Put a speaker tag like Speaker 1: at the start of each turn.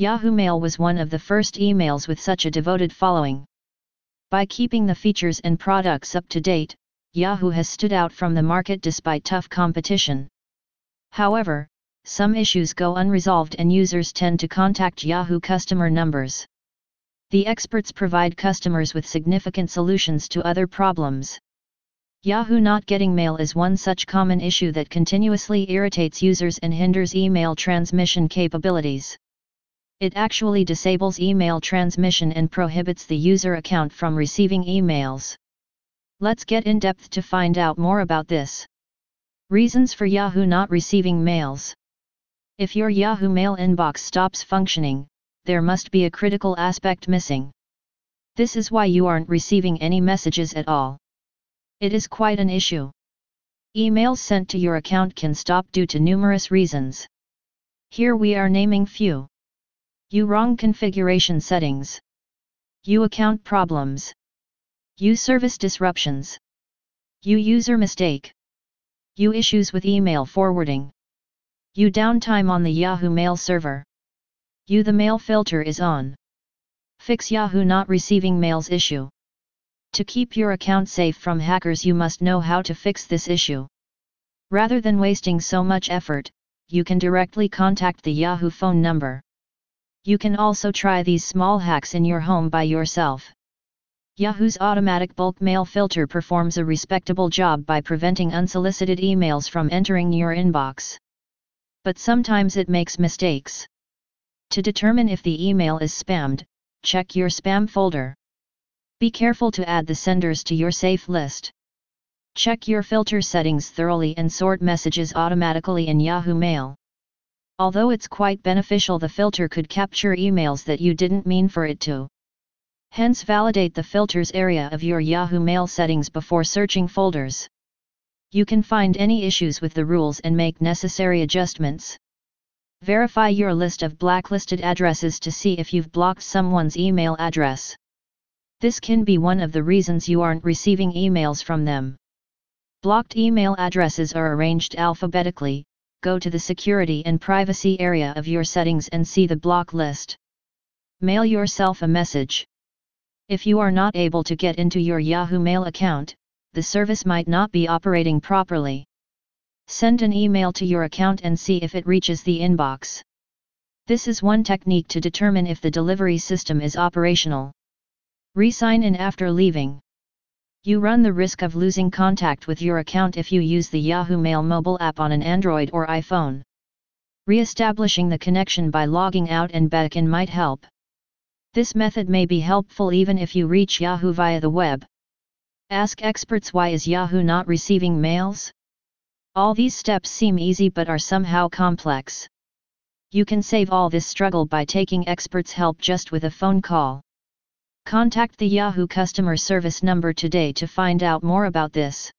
Speaker 1: Yahoo Mail was one of the first emails with such a devoted following. By keeping the features and products up to date, Yahoo has stood out from the market despite tough competition. However, some issues go unresolved and users tend to contact Yahoo customer numbers. The experts provide customers with significant solutions to other problems. Yahoo not getting mail is one such common issue that continuously irritates users and hinders email transmission capabilities. It actually disables email transmission and prohibits the user account from receiving emails. Let's get in depth to find out more about this. Reasons for Yahoo not receiving mails. If your Yahoo Mail inbox stops functioning, there must be a critical aspect missing. This is why you aren't receiving any messages at all. It is quite an issue. Emails sent to your account can stop due to numerous reasons. Here we are naming few. You wrong configuration settings. You account problems. You service disruptions. You user mistake. You issues with email forwarding. You downtime on the Yahoo Mail server. You the mail filter is on. Fix Yahoo not receiving mails issue. To keep your account safe from hackers you must know how to fix this issue. Rather than wasting so much effort, you can directly contact the Yahoo phone number. You can also try these small hacks in your home by yourself. Yahoo's automatic bulk mail filter performs a respectable job by preventing unsolicited emails from entering your inbox. But sometimes it makes mistakes. To determine if the email is spammed, check your spam folder. Be careful to add the senders to your safe list. Check your filter settings thoroughly and sort messages automatically in Yahoo Mail. Although it's quite beneficial the filter could capture emails that you didn't mean for it to. Hence validate the filters area of your Yahoo Mail settings before searching folders. You can find any issues with the rules and make necessary adjustments. Verify your list of blacklisted addresses to see if you've blocked someone's email address. This can be one of the reasons you aren't receiving emails from them. Blocked email addresses are arranged alphabetically, go to the security and privacy area of your settings and see the block list. Mail yourself a message. If you are not able to get into your Yahoo Mail account, the service might not be operating properly. Send an email to your account and see if it reaches the inbox. This is one technique to determine if the delivery system is operational. Resign in after leaving. You run the risk of losing contact with your account if you use the Yahoo Mail mobile app on an Android or iPhone. Re-establishing the connection by logging out and back in might help. This method may be helpful even if you reach Yahoo via the web. Ask experts why is Yahoo not receiving mails? All these steps seem easy but are somehow complex. You can save all this struggle by taking experts' help just with a phone call. Contact the Yahoo customer service number today to find out more about this.